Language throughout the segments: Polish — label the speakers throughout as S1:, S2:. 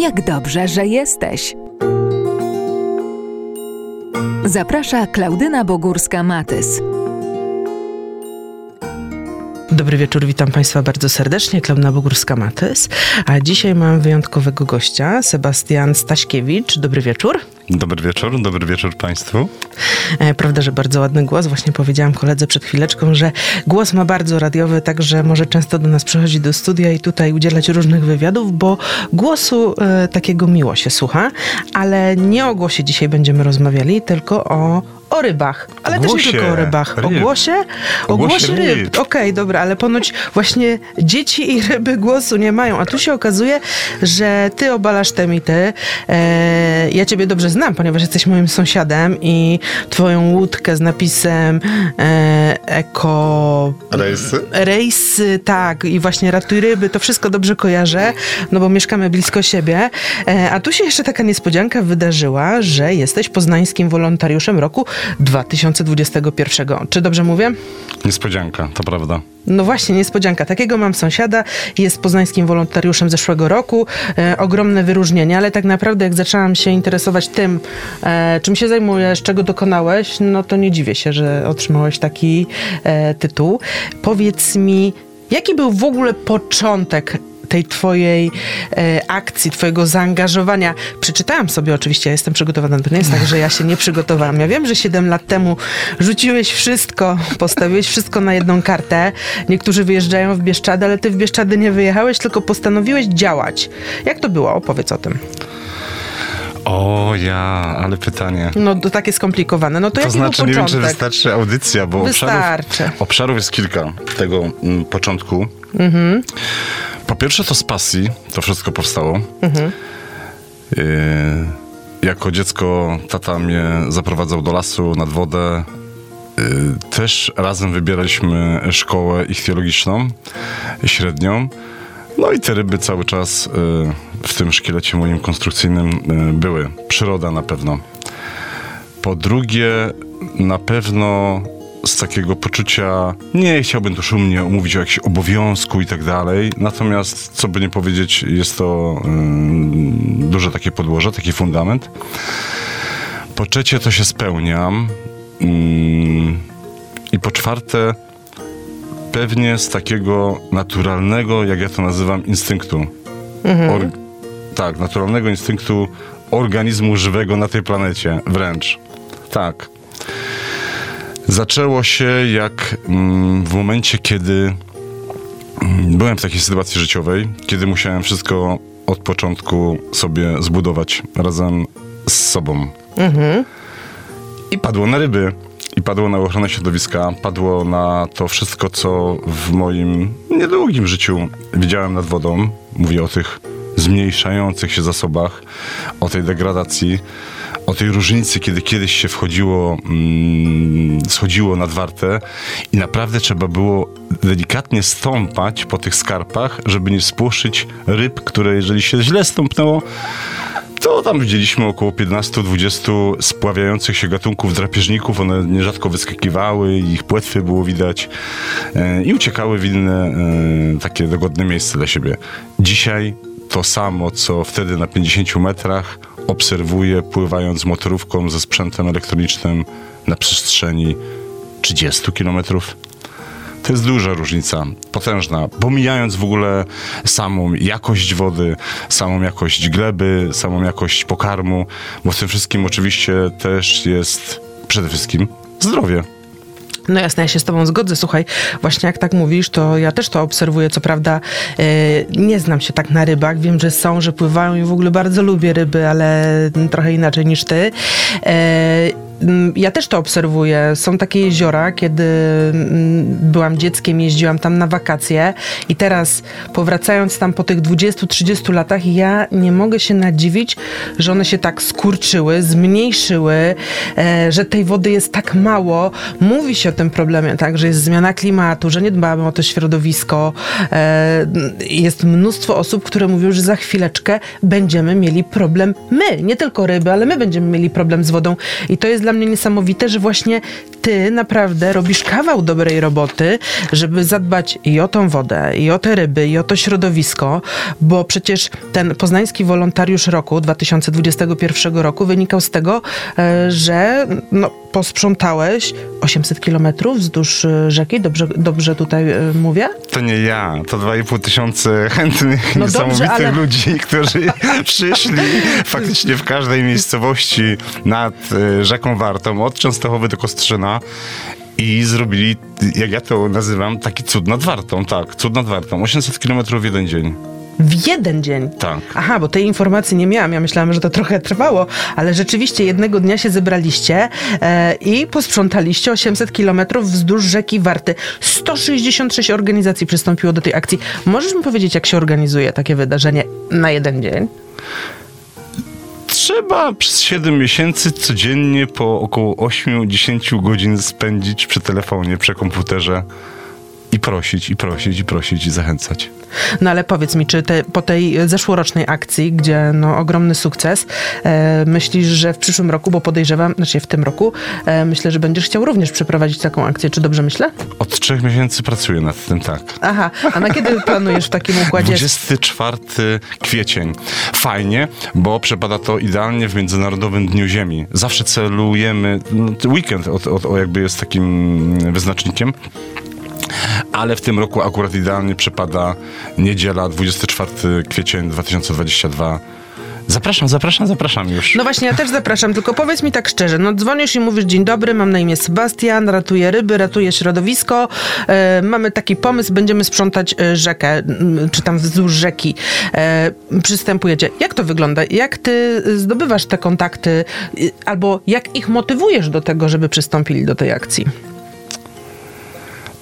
S1: Jak dobrze, że jesteś. Zaprasza Klaudyna Bogórska-Matys.
S2: Dobry wieczór, witam Państwa bardzo serdecznie, Klauna Bogórska-Matys. A dzisiaj mam wyjątkowego gościa, Sebastian Staśkiewicz. Dobry wieczór.
S3: Dobry wieczór, dobry wieczór Państwu.
S2: E, prawda, że bardzo ładny głos. Właśnie powiedziałam koledze przed chwileczką, że głos ma bardzo radiowy, także może często do nas przychodzić do studia i tutaj udzielać różnych wywiadów, bo głosu e, takiego miło się słucha. Ale nie o głosie dzisiaj będziemy rozmawiali, tylko o o rybach, ale
S3: o
S2: też
S3: głosie,
S2: nie tylko o rybach.
S3: ryb.
S2: O głosie? O,
S3: O głosie
S2: głosie ryb.
S3: ryb.
S2: Okej, dobra, ale ponoć właśnie dzieci i ryby głosu nie mają. A tu się okazuje, że ty obalasz te mity. E, ja ciebie dobrze znam, ponieważ jesteś moim sąsiadem i twoją łódkę z napisem e, eko...
S3: Rejsy?
S2: Rejsy, tak, i właśnie ratuj ryby, to wszystko dobrze kojarzę, no bo mieszkamy blisko siebie. E, a tu się jeszcze taka niespodzianka wydarzyła, że jesteś poznańskim wolontariuszem roku 2021. Czy dobrze mówię?
S3: Niespodzianka, to prawda.
S2: No właśnie, niespodzianka. Takiego mam sąsiada, jest poznańskim wolontariuszem zeszłego roku. E, ogromne wyróżnienie, ale tak naprawdę jak zaczęłam się interesować tym, e, czym się zajmujesz, czego dokonałeś, no to nie dziwię się, że otrzymałeś taki e, tytuł. Powiedz mi, jaki był w ogóle początek tej twojej e, akcji, twojego zaangażowania. Przeczytałam sobie oczywiście, ja jestem przygotowana. To nie jest tak, że ja się nie przygotowałam. Ja wiem, że 7 lat temu rzuciłeś wszystko, postawiłeś wszystko na jedną kartę. Niektórzy wyjeżdżają w Bieszczady, ale ty w Bieszczady nie wyjechałeś, tylko postanowiłeś działać. Jak to było? Opowiedz o tym.
S3: O ja, ale pytanie.
S2: No to takie skomplikowane. No to,
S3: To
S2: jaki
S3: znaczy, nie wiem, czy wystarczy audycja, bo
S2: Wystarczy.
S3: obszarów, obszarów jest kilka tego mm, początku.
S2: Mhm.
S3: Po pierwsze to z pasji to wszystko powstało.
S2: Mhm.
S3: Yy, jako dziecko tata mnie zaprowadzał do lasu, nad wodę. Yy, też razem wybieraliśmy szkołę ichtiologiczną, średnią. No i te ryby cały czas yy, w tym szkielecie moim konstrukcyjnym były. Przyroda na pewno. Po drugie, na pewno z takiego poczucia, nie chciałbym tu szumnie mówić o jakimś obowiązku i tak dalej, natomiast, co by nie powiedzieć, jest to ym, duże takie podłoże, taki fundament. Po trzecie, to się spełniam. Ym, I po czwarte, pewnie z takiego naturalnego, jak ja to nazywam, instynktu. Or- tak, naturalnego instynktu organizmu żywego na tej planecie, wręcz. Tak. Zaczęło się jak mm, w momencie, kiedy mm, byłem w takiej sytuacji życiowej, kiedy musiałem wszystko od początku sobie zbudować razem z sobą. I padło na ryby, i padło na ochronę środowiska, padło na to wszystko, co w moim niedługim życiu widziałem nad wodą. Mówię o tych zmniejszających się zasobach, o tej degradacji, o tej różnicy, kiedy kiedyś się wchodziło, mm, schodziło nad wartę i naprawdę trzeba było delikatnie stąpać po tych skarpach, żeby nie spłoszyć ryb, które jeżeli się źle stąpnęło, to tam widzieliśmy około 15-20 spławiających się gatunków drapieżników. One nierzadko wyskakiwały, ich płetwy było widać e, i uciekały w inne e, takie dogodne miejsce dla siebie. Dzisiaj to samo, co wtedy na 50 metrach obserwuję pływając motorówką ze sprzętem elektronicznym na przestrzeni 30 kilometrów. To jest duża różnica, potężna. Pomijając w ogóle samą jakość wody, samą jakość gleby, samą jakość pokarmu, bo w tym wszystkim oczywiście też jest przede wszystkim zdrowie.
S2: No jasne, ja się z tobą zgodzę. Słuchaj, właśnie jak tak mówisz, to ja też to obserwuję. Co prawda e, nie znam się tak na rybach. Wiem, że są, że pływają i w ogóle bardzo lubię ryby, ale trochę inaczej niż ty. Mm, ja też to obserwuję. Są takie jeziora, kiedy mm, byłam dzieckiem, jeździłam tam na wakacje i teraz powracając tam po tych 20-30 latach, ja nie mogę się nadziwić, że one się tak skurczyły, zmniejszyły, e, że tej wody jest tak mało. Mówi się o tym problemie, tak, że jest zmiana klimatu, że nie dbamy o to środowisko. E, jest mnóstwo osób, które mówią, że za chwileczkę będziemy mieli problem my, nie tylko ryby, ale my będziemy mieli problem z wodą i to jest dla dla mnie niesamowite, że właśnie ty naprawdę robisz kawał dobrej roboty, żeby zadbać i o tą wodę, i o te ryby, i o to środowisko, bo przecież ten poznański wolontariusz roku 2021 roku wynikał z tego, e, że no, posprzątałeś 800 kilometrów wzdłuż e, rzeki, dobrze, dobrze tutaj e, mówię?
S3: To nie ja, to 2,5 tysiące chętnych,
S2: No
S3: niesamowitych
S2: dobrze, ale-
S3: ludzi, którzy przyszli faktycznie w każdej miejscowości nad rzeką Wartą, od Częstochowy do Kostrzyna i zrobili, jak ja to nazywam, taki cud nad Wartą, tak, cud nad Wartą, 800 kilometrów w jeden dzień.
S2: W jeden dzień.
S3: Tak.
S2: Aha, bo tej informacji nie miałam. Ja myślałam, że to trochę trwało, ale rzeczywiście jednego dnia się zebraliście e, i posprzątaliście 800 kilometrów wzdłuż rzeki Warty. 166 organizacji przystąpiło do tej akcji. Możesz mi powiedzieć, jak się organizuje takie wydarzenie na jeden dzień?
S3: Trzeba przez 7 miesięcy codziennie po około 8-10 godzin spędzić przy telefonie, przy komputerze i prosić, i prosić, i prosić, i zachęcać.
S2: No ale powiedz mi, czy te, po tej zeszłorocznej akcji, gdzie no, ogromny sukces, e, myślisz, że w przyszłym roku, bo podejrzewam, znaczy w tym roku, e, myślę, że będziesz chciał również przeprowadzić taką akcję. Czy dobrze myślę?
S3: Od trzech miesięcy pracuję nad tym, tak.
S2: Aha, a na kiedy planujesz w takim układzie?
S3: 24 kwiecień. Fajnie, bo przepada to idealnie w Międzynarodowym Dniu Ziemi. Zawsze celujemy, no, weekend od, od, o jakby jest takim wyznacznikiem. Ale w tym roku akurat idealnie przypada niedziela, 24 kwiecień 2022. Zapraszam, zapraszam, zapraszam już.
S2: No właśnie, ja też zapraszam, tylko powiedz mi tak szczerze, no dzwonisz i mówisz, dzień dobry, mam na imię Sebastian, ratuję ryby, ratuję środowisko, e, mamy taki pomysł, będziemy sprzątać e, rzekę, czy tam wzdłuż rzeki. E, przystępujecie. Jak to wygląda? Jak ty zdobywasz te kontakty, albo jak ich motywujesz do tego, żeby przystąpili do tej akcji?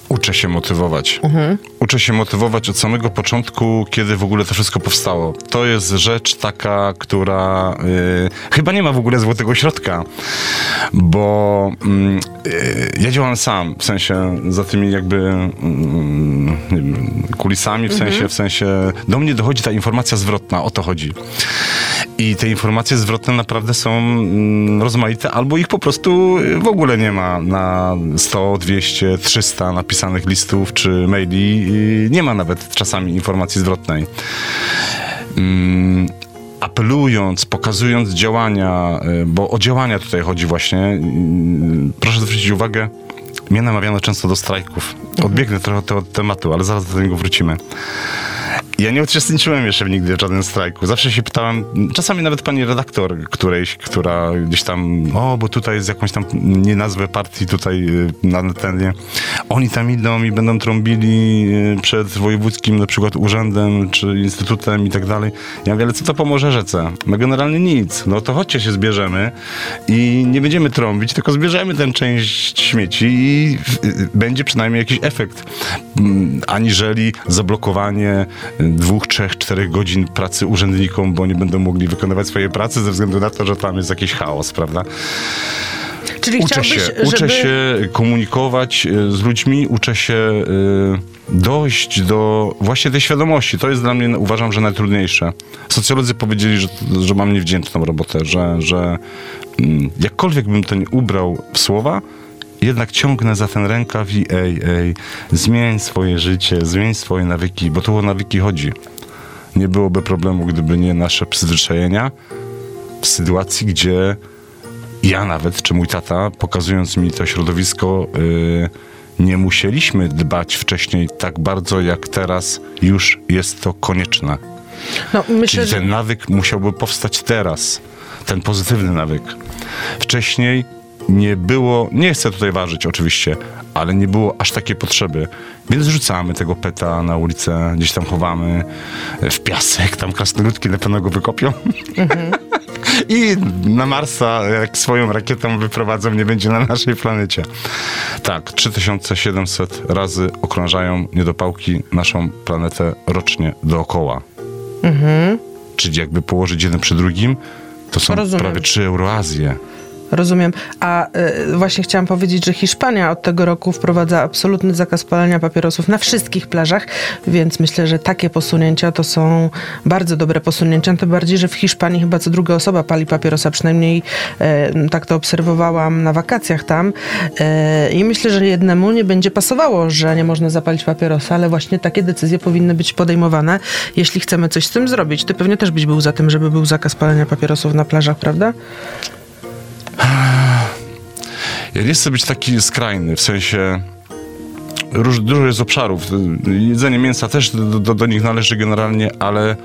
S3: Uczę się motywować.
S2: Mhm.
S3: Uczę się motywować od samego początku, kiedy w ogóle to wszystko powstało. To jest rzecz taka, która y, chyba nie ma w ogóle złotego środka, bo mm, y, ja działam sam, w sensie za tymi jakby wiem, kulisami, w sensie, w sensie do mnie dochodzi ta informacja zwrotna, o to chodzi. I te informacje zwrotne naprawdę są mm, rozmaite, albo ich po prostu w ogóle nie ma na 100, 200, 300 napisanych listów czy maili. Nie ma nawet czasami informacji zwrotnej. Mm, apelując, pokazując działania, y, bo o działania tutaj chodzi właśnie, y, proszę zwrócić uwagę, mnie namawiano często do strajków. Odbiegnę trochę od tego tematu, ale zaraz do niego wrócimy. Ja nie uczestniczyłem jeszcze nigdy w żadnym strajku. Zawsze się pytałem, czasami nawet pani redaktor którejś, która gdzieś tam, o, bo tutaj jest jakąś tam, nie nazwę partii tutaj y, na antenie. Oni tam idą i będą trąbili y, przed wojewódzkim na przykład urzędem czy instytutem i tak dalej. Ja mówię, ale co to pomoże rzece? No generalnie nic. No to chodźcie się zbierzemy i nie będziemy trąbić, tylko zbierzemy tę część śmieci i y, będzie przynajmniej jakiś efekt. Mm, Aniżeli zablokowanie dwóch, trzech, czterech godzin pracy urzędnikom, bo nie będą mogli wykonywać swojej pracy ze względu na to, że tam jest jakiś chaos, prawda?
S2: Czyli
S3: Uczę się,
S2: żeby...
S3: uczę się komunikować y, z ludźmi, uczę się y, dojść do właśnie tej świadomości. To jest dla mnie, uważam, że najtrudniejsze. Socjolodzy powiedzieli, że, że mam niewdzięczną robotę, że, że mm, jakkolwiek bym to nie ubrał w słowa, jednak ciągnę za ten rękaw i ej, ej, zmień swoje życie, zmień swoje nawyki, bo tu o nawyki chodzi. Nie byłoby problemu, gdyby nie nasze przyzwyczajenia w sytuacji, gdzie ja nawet, czy mój tata, pokazując mi to środowisko, y, nie musieliśmy dbać wcześniej tak bardzo, jak teraz już jest to konieczne.
S2: No, myślę,
S3: Czyli ten nawyk musiałby powstać teraz. Ten pozytywny nawyk. Wcześniej nie było, nie chcę tutaj ważyć oczywiście, ale nie było aż takiej potrzeby. Więc rzucamy tego peta na ulicę, gdzieś tam chowamy w piasek, tam krasnoludki na pewno go wykopią. I na Marsa, jak swoją rakietą wyprowadzą, nie będzie na naszej planecie. Tak, 3700 razy okrążają niedopałki naszą planetę rocznie dookoła. Czyli jakby położyć jeden przy drugim, to są
S2: Rozumiem.
S3: prawie trzy Euroazje.
S2: Rozumiem. A y, właśnie chciałam powiedzieć, że Hiszpania od tego roku wprowadza absolutny zakaz palenia papierosów na wszystkich plażach, więc myślę, że takie posunięcia to są bardzo dobre posunięcia. Tym bardziej, że w Hiszpanii chyba co druga osoba pali papierosa, przynajmniej y, tak to obserwowałam na wakacjach tam. Y, I myślę, że jednemu nie będzie pasowało, że nie można zapalić papierosa, ale właśnie takie decyzje powinny być podejmowane, jeśli chcemy coś z tym zrobić. Ty pewnie też byś był za tym, żeby był zakaz palenia papierosów na plażach, prawda?
S3: Ja nie chcę być taki skrajny, w sensie róż, dużo jest obszarów. Jedzenie mięsa też do, do, do nich należy generalnie, ale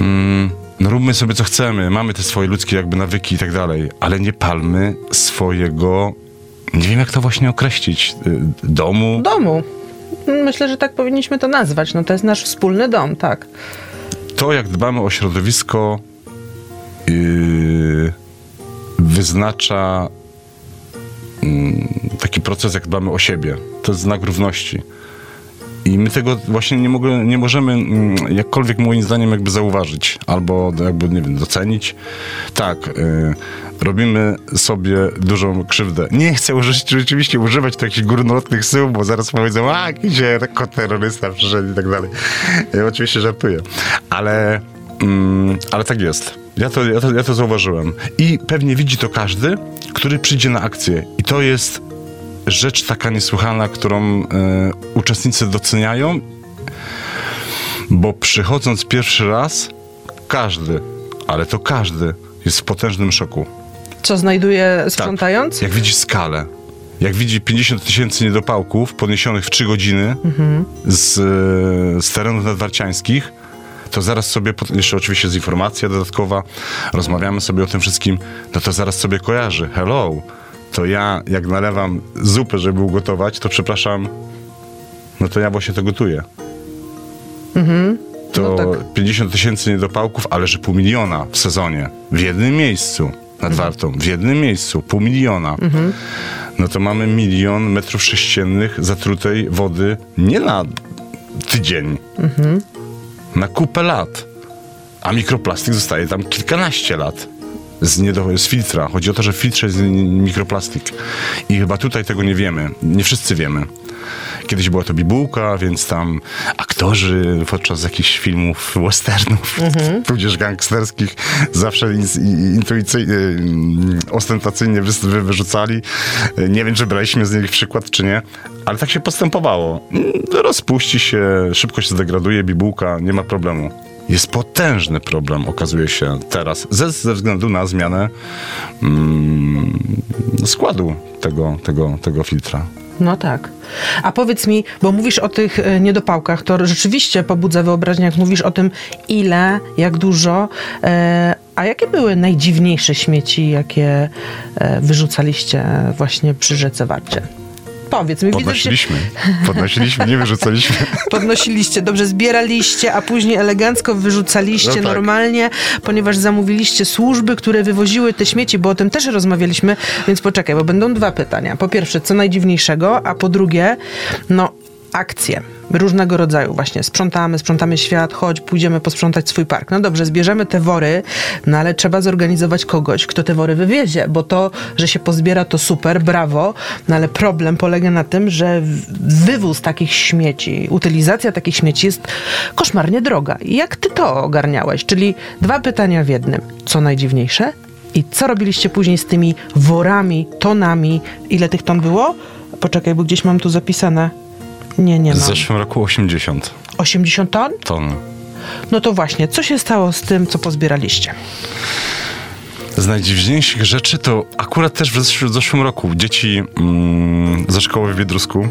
S3: mm, no róbmy sobie co chcemy. Mamy te swoje ludzkie jakby nawyki i tak dalej, ale nie palmy swojego, nie wiem jak to właśnie określić, y, domu.
S2: Domu. Myślę, że tak powinniśmy to nazwać. No to jest nasz wspólny dom, tak.
S3: To jak dbamy o środowisko yy, wyznacza mm, taki proces, jak dbamy o siebie. To jest znak równości. I my tego właśnie nie, mogę, nie możemy mm, jakkolwiek moim zdaniem jakby zauważyć albo jakby, nie wiem, docenić. Tak, y, robimy sobie dużą krzywdę. Nie chcę użyć, rzeczywiście używać takich górnolotnych słów, bo zaraz powiedzą, a idzie terrorysta przyszedł i tak dalej. Ja oczywiście żartuję. Ale, mm, ale tak jest. Ja to, ja, to, ja to zauważyłem. I pewnie widzi to każdy, który przyjdzie na akcję. I to jest rzecz taka niesłychana, którą e, uczestnicy doceniają, bo przychodząc pierwszy raz, każdy, ale to każdy jest w potężnym szoku.
S2: Co znajduje sprzątając?
S3: Tak, jak widzi skalę, jak widzi 50 tysięcy niedopałków podniesionych w 3 godziny z, z terenów nadwarciańskich, to zaraz sobie, jeszcze oczywiście jest informacja dodatkowa, rozmawiamy sobie o tym wszystkim, no to zaraz sobie kojarzy, hello, to ja jak nalewam zupę, żeby ugotować, to przepraszam, no to ja właśnie to gotuję. To
S2: No tak.
S3: 50 tysięcy niedopałków, ale że pół miliona w sezonie, w jednym miejscu nad Wartą, w jednym miejscu, pół miliona. No to mamy milion metrów sześciennych zatrutej wody nie na tydzień, na kupę lat. A mikroplastik zostaje tam kilkanaście lat. Z, niedo, z filtra. Chodzi o to, że w filtrze jest mikroplastik. I chyba tutaj tego nie wiemy. Nie wszyscy wiemy. Kiedyś była to bibułka, więc tam aktorzy podczas jakichś filmów, westernów, tudzież gangsterskich zawsze in, intuicyjnie, mm, ostentacyjnie wy, wy, wyrzucali. Nie wiem, czy braliśmy z nich przykład, czy nie, ale tak się postępowało. Mm, Rozpuści się, szybko się zdegraduje bibułka, nie ma problemu. Jest potężny problem, okazuje się teraz, ze, ze względu na zmianę mm, składu tego, tego, tego filtra.
S2: No tak. A powiedz mi, bo mówisz o tych e, niedopałkach, to rzeczywiście pobudza wyobraźnię, jak mówisz o tym, ile, jak dużo. E, a jakie były najdziwniejsze śmieci, jakie e, wyrzucaliście właśnie przy rzece Warcie? Powiedz mi, widzę,
S3: Podnosiliśmy, podnosiliśmy, nie wyrzucaliśmy.
S2: podnosiliście, dobrze zbieraliście, a później elegancko wyrzucaliście
S3: No tak.
S2: normalnie, ponieważ zamówiliście służby, które wywoziły te śmieci, bo o tym też rozmawialiśmy, więc poczekaj, bo będą dwa pytania. Po pierwsze, co najdziwniejszego, a po drugie, no akcje różnego rodzaju właśnie sprzątamy, sprzątamy świat, chodź, pójdziemy posprzątać swój park. No dobrze, zbierzemy te wory, no ale trzeba zorganizować kogoś, kto te wory wywiezie, bo to, że się pozbiera to super, brawo, no ale problem polega na tym, że wywóz takich śmieci, utylizacja takich śmieci jest koszmarnie droga. Jak ty to ogarniałeś? Czyli dwa pytania w jednym. Co najdziwniejsze? I co robiliście później z tymi worami, tonami? Ile tych ton było? Poczekaj, bo gdzieś mam tu zapisane. Nie, nie
S3: W
S2: mam.
S3: zeszłym roku 80
S2: 80 ton?
S3: ton.
S2: No to właśnie, co się stało z tym, co pozbieraliście?
S3: Z najdziwniejszych rzeczy to akurat też w zesz- w zeszłym roku dzieci mm, ze szkoły w Biedrusku,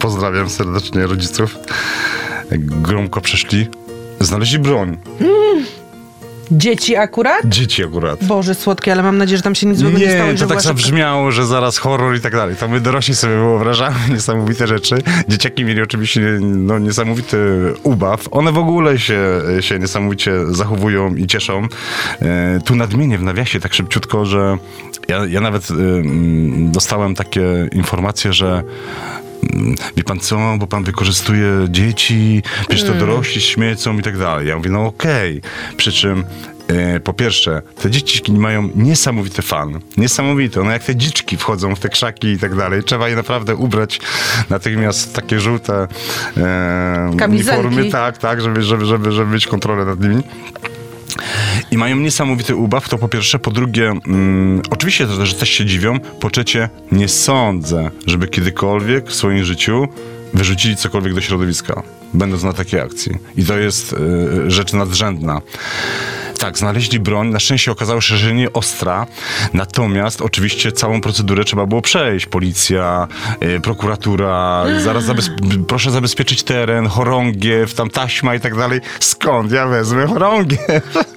S3: pozdrawiam serdecznie rodziców, gromko przeszli, znaleźli broń.
S2: Dzieci akurat?
S3: Dzieci akurat.
S2: Boże słodkie, ale mam nadzieję, że tam się nic złego nie, stało. i
S3: Nie, to tak zabrzmiało, że zaraz horror i tak dalej. To my dorośli sobie wyobrażamy niesamowite rzeczy. Dzieciaki mieli oczywiście no, niesamowity ubaw. One w ogóle się, się niesamowicie zachowują i cieszą. E, tu nadmienię w nawiasie tak szybciutko, że ja, ja nawet e, dostałem takie informacje, że wie pan co, bo pan wykorzystuje dzieci, przecież to
S2: Hmm.
S3: dorośli śmiecą i tak dalej. Ja mówię, no okej. Przy czym e, po pierwsze, te dzieciczki mają niesamowity fan. Niesamowite. No jak te dziczki wchodzą w te krzaki i tak dalej. Trzeba je naprawdę ubrać natychmiast w takie żółte e,
S2: Kamizelki.
S3: uniformy. Tak, tak, żeby, żeby, żeby, żeby mieć kontrolę nad nimi. I mają niesamowity ubaw, to po pierwsze. Po drugie, mm, oczywiście, że też się dziwią. Po trzecie, nie sądzę, żeby kiedykolwiek w swoim życiu wyrzucili cokolwiek do środowiska, będąc na takiej akcji. I to jest y, rzecz nadrzędna. Tak, znaleźli broń. Na szczęście okazało się, że nie ostra. Natomiast oczywiście całą procedurę trzeba było przejść. Policja, y, prokuratura, zaraz zabez- proszę zabezpieczyć teren, chorągiew, tam taśma i tak dalej. Skąd ja wezmę chorągiew?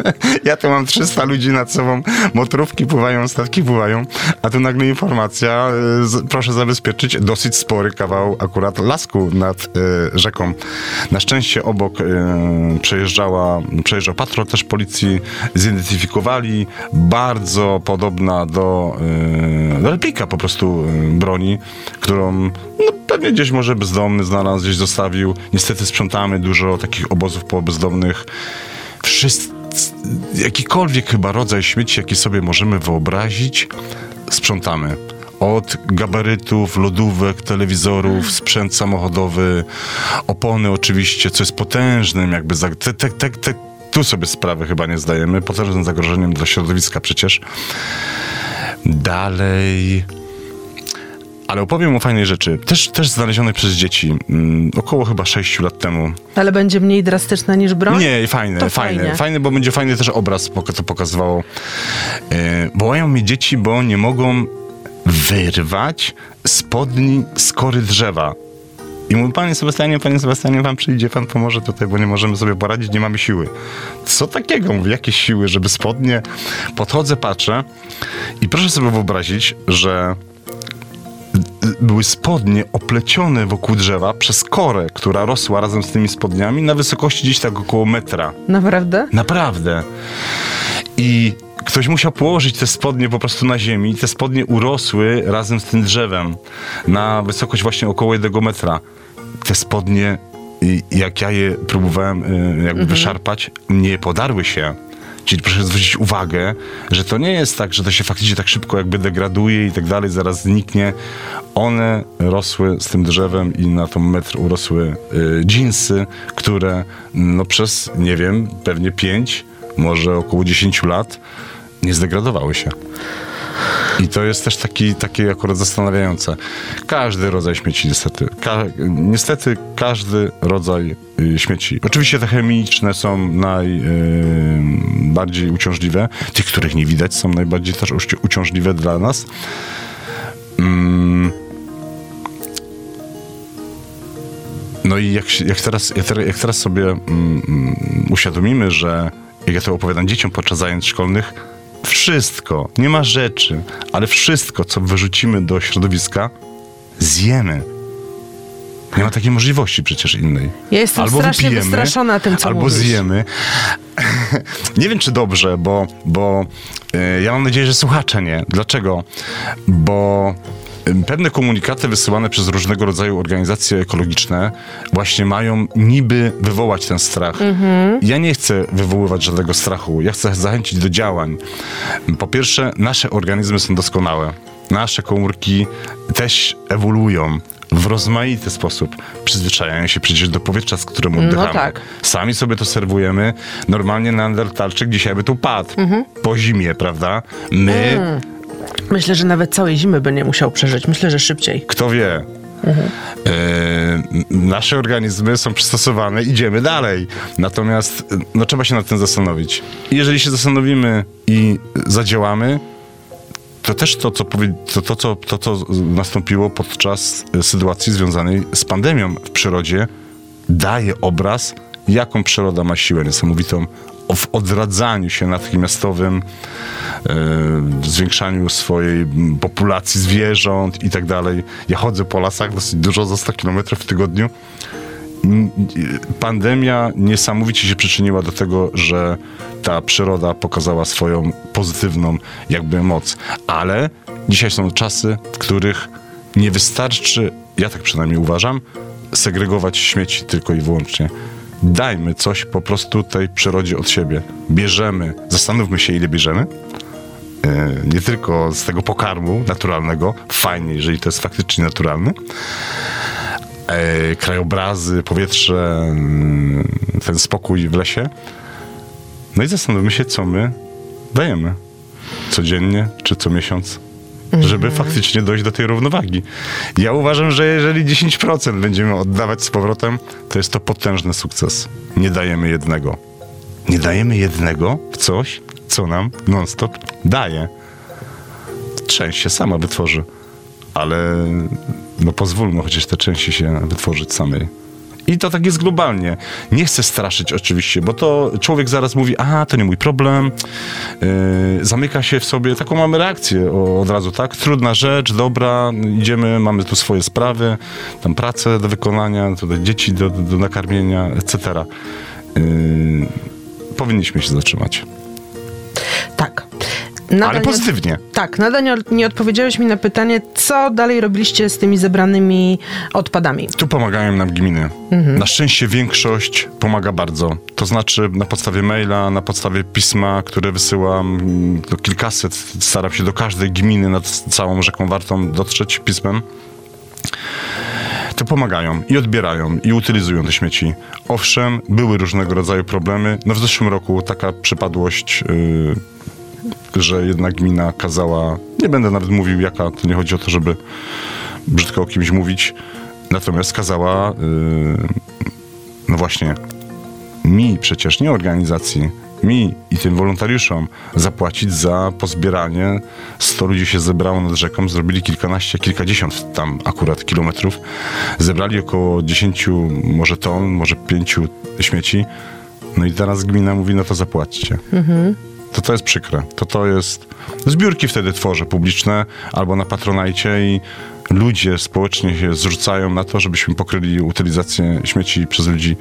S3: ja tu mam 300 ludzi nad sobą, motorówki pływają, statki pływają, a tu nagle informacja, y, z, proszę zabezpieczyć dosyć spory kawał akurat lasku nad y, rzeką. Na szczęście obok przejeżdżała, przejeżdżał patrol też policji, zidentyfikowali, bardzo podobna do, y, do replika po prostu y, broni, którą no, pewnie gdzieś może bezdomny znalazł, gdzieś zostawił. Niestety sprzątamy dużo takich obozów bezdomnych. Wszyscy, jakikolwiek chyba rodzaj śmieci, jaki sobie możemy wyobrazić, sprzątamy. Od gabarytów, lodówek, telewizorów, sprzęt samochodowy, opony oczywiście, co jest potężnym jakby... Te, te, te, tu sobie sprawy chyba nie zdajemy. Potężnym zagrożeniem dla środowiska przecież. Dalej... Ale opowiem o fajnej rzeczy. Też, też znalezionej przez dzieci. Mm, około chyba 6 lat temu.
S2: Ale będzie mniej drastyczna niż broń?
S3: Nie, fajne,
S2: To
S3: fajne.
S2: fajnie.
S3: Fajne, bo będzie fajny też obraz, to pokazywało. E, wołają mnie dzieci, bo nie mogą wyrwać spodni z kory drzewa. I mówię, panie Sebastianie, panie Sebastianie, pan przyjdzie, pan pomoże tutaj, bo nie możemy sobie poradzić, nie mamy siły. Co takiego? Mówię, jakie siły, żeby spodnie... Podchodzę, patrzę i proszę sobie wyobrazić, że były spodnie oplecione wokół drzewa przez korę, która rosła razem z tymi spodniami na wysokości gdzieś tak około metra.
S2: Naprawdę?
S3: Naprawdę. I ktoś musiał położyć te spodnie po prostu na ziemi te spodnie urosły razem z tym drzewem na wysokość właśnie około jednego metra. Te spodnie, jak ja je próbowałem y, jakby wyszarpać, nie podarły się. Czyli proszę zwrócić uwagę, że to nie jest tak, że to się faktycznie tak szybko jakby degraduje i tak dalej, zaraz zniknie. One rosły z tym drzewem i na tą metr urosły y, dżinsy, które no przez, nie wiem, pewnie 5, może około 10 lat nie zdegradowały się. I to jest też taki, takie akurat zastanawiające. Każdy rodzaj śmieci niestety. Ka- niestety każdy rodzaj y, śmieci. Oczywiście te chemiczne są najbardziej uciążliwe. Tych, których nie widać, są najbardziej też uści- uciążliwe dla nas. Mm. No i jak, jak, teraz, jak teraz sobie mm, mm, uświadomimy, że jak ja to opowiadam dzieciom podczas zajęć szkolnych, wszystko, nie ma rzeczy, ale wszystko, co wyrzucimy do środowiska, zjemy. Nie ma takiej możliwości przecież innej.
S2: Ja jestem strasznie wystraszona tym, co
S3: Albo
S2: mówisz.
S3: zjemy. nie wiem, czy dobrze, bo, bo e, ja mam nadzieję, że słuchacze nie. Dlaczego? Bo pewne komunikaty wysyłane przez różnego rodzaju organizacje ekologiczne właśnie mają niby wywołać ten strach.
S2: Mhm.
S3: Ja nie chcę wywoływać żadnego strachu. Ja chcę zachęcić do działań. Po pierwsze, nasze organizmy są doskonałe. Nasze komórki też ewoluują w rozmaity sposób. Przyzwyczajają się przecież do powietrza, z którym oddychamy.
S2: tak.
S3: Sami sobie to serwujemy. Normalnie neandertalczyk dzisiaj by tu padł.
S2: Mhm.
S3: Po zimie, prawda? My,
S2: Mm. Myślę, że nawet całej zimy by nie musiał przeżyć. Myślę, że szybciej.
S3: kto wie, e, n- nasze organizmy są przystosowane, idziemy dalej. Natomiast e, no, trzeba się nad tym zastanowić. Jeżeli się zastanowimy i zadziałamy, to też to, co, to, to, co, to, co nastąpiło podczas e, sytuacji związanej z pandemią w przyrodzie, daje obraz, jaką przyroda ma siłę niesamowitą w odradzaniu się natychmiastowym, e, zwiększaniu swojej populacji zwierząt i tak dalej. Ja chodzę po lasach dosyć dużo, za 100 km w tygodniu. Pandemia niesamowicie się przyczyniła do tego, że ta przyroda pokazała swoją pozytywną jakby moc. Ale dzisiaj są czasy, w których nie wystarczy ja tak przynajmniej uważam, segregować śmieci tylko i wyłącznie. Dajmy coś po prostu tej przyrodzie od siebie. Bierzemy, zastanówmy się, ile bierzemy. E, nie tylko z tego pokarmu naturalnego, fajnie, jeżeli to jest faktycznie naturalny. E, krajobrazy, powietrze, mm, ten spokój w lesie. No i zastanówmy się, co my dajemy codziennie czy co miesiąc, żeby faktycznie dojść do tej równowagi. Ja uważam, że jeżeli 10% będziemy oddawać z powrotem, to jest to potężny sukces. Nie dajemy jednego. Nie dajemy jednego w coś, co nam non-stop daje. Część się sama wytworzy, ale no pozwólmy chociaż te części się wytworzyć samej. I to tak jest globalnie. Nie chcę straszyć oczywiście, bo to człowiek zaraz mówi, a to nie mój problem, yy, zamyka się w sobie, taką mamy reakcję o, od razu, tak? Trudna rzecz, dobra, idziemy, mamy tu swoje sprawy, tam pracę do wykonania, tutaj dzieci do, do nakarmienia, etc. Yy, powinniśmy się zatrzymać.
S2: Nadal
S3: Ale
S2: nie-
S3: pozytywnie.
S2: Tak, nadal nie, nie odpowiedziałeś mi na pytanie, co dalej robiliście z tymi zebranymi odpadami.
S3: Tu pomagają nam gminy. Na szczęście większość pomaga bardzo. To znaczy na podstawie maila, na podstawie pisma, które wysyłam, do kilkaset, staram się do każdej gminy nad całą rzeką Wartą dotrzeć pismem. To pomagają i odbierają i utylizują te śmieci. Owszem, były różnego rodzaju problemy. No w zeszłym roku taka przypadłość, yy, że jedna gmina kazała, nie będę nawet mówił jaka, to nie chodzi o to, żeby brzydko o kimś mówić, natomiast kazała, yy, no właśnie, mi przecież, nie organizacji, mi i tym wolontariuszom zapłacić za pozbieranie. 100 ludzi się zebrało nad rzeką, zrobili kilkanaście, kilkadziesiąt tam akurat kilometrów. Zebrali około 10 może ton, może 5 śmieci. No i teraz gmina mówi, no to zapłaćcie. To to jest przykre. To to jest... Zbiórki wtedy tworzę publiczne albo na Patronajcie i ludzie społecznie się zrzucają na to, żebyśmy pokryli utylizację śmieci przez ludzi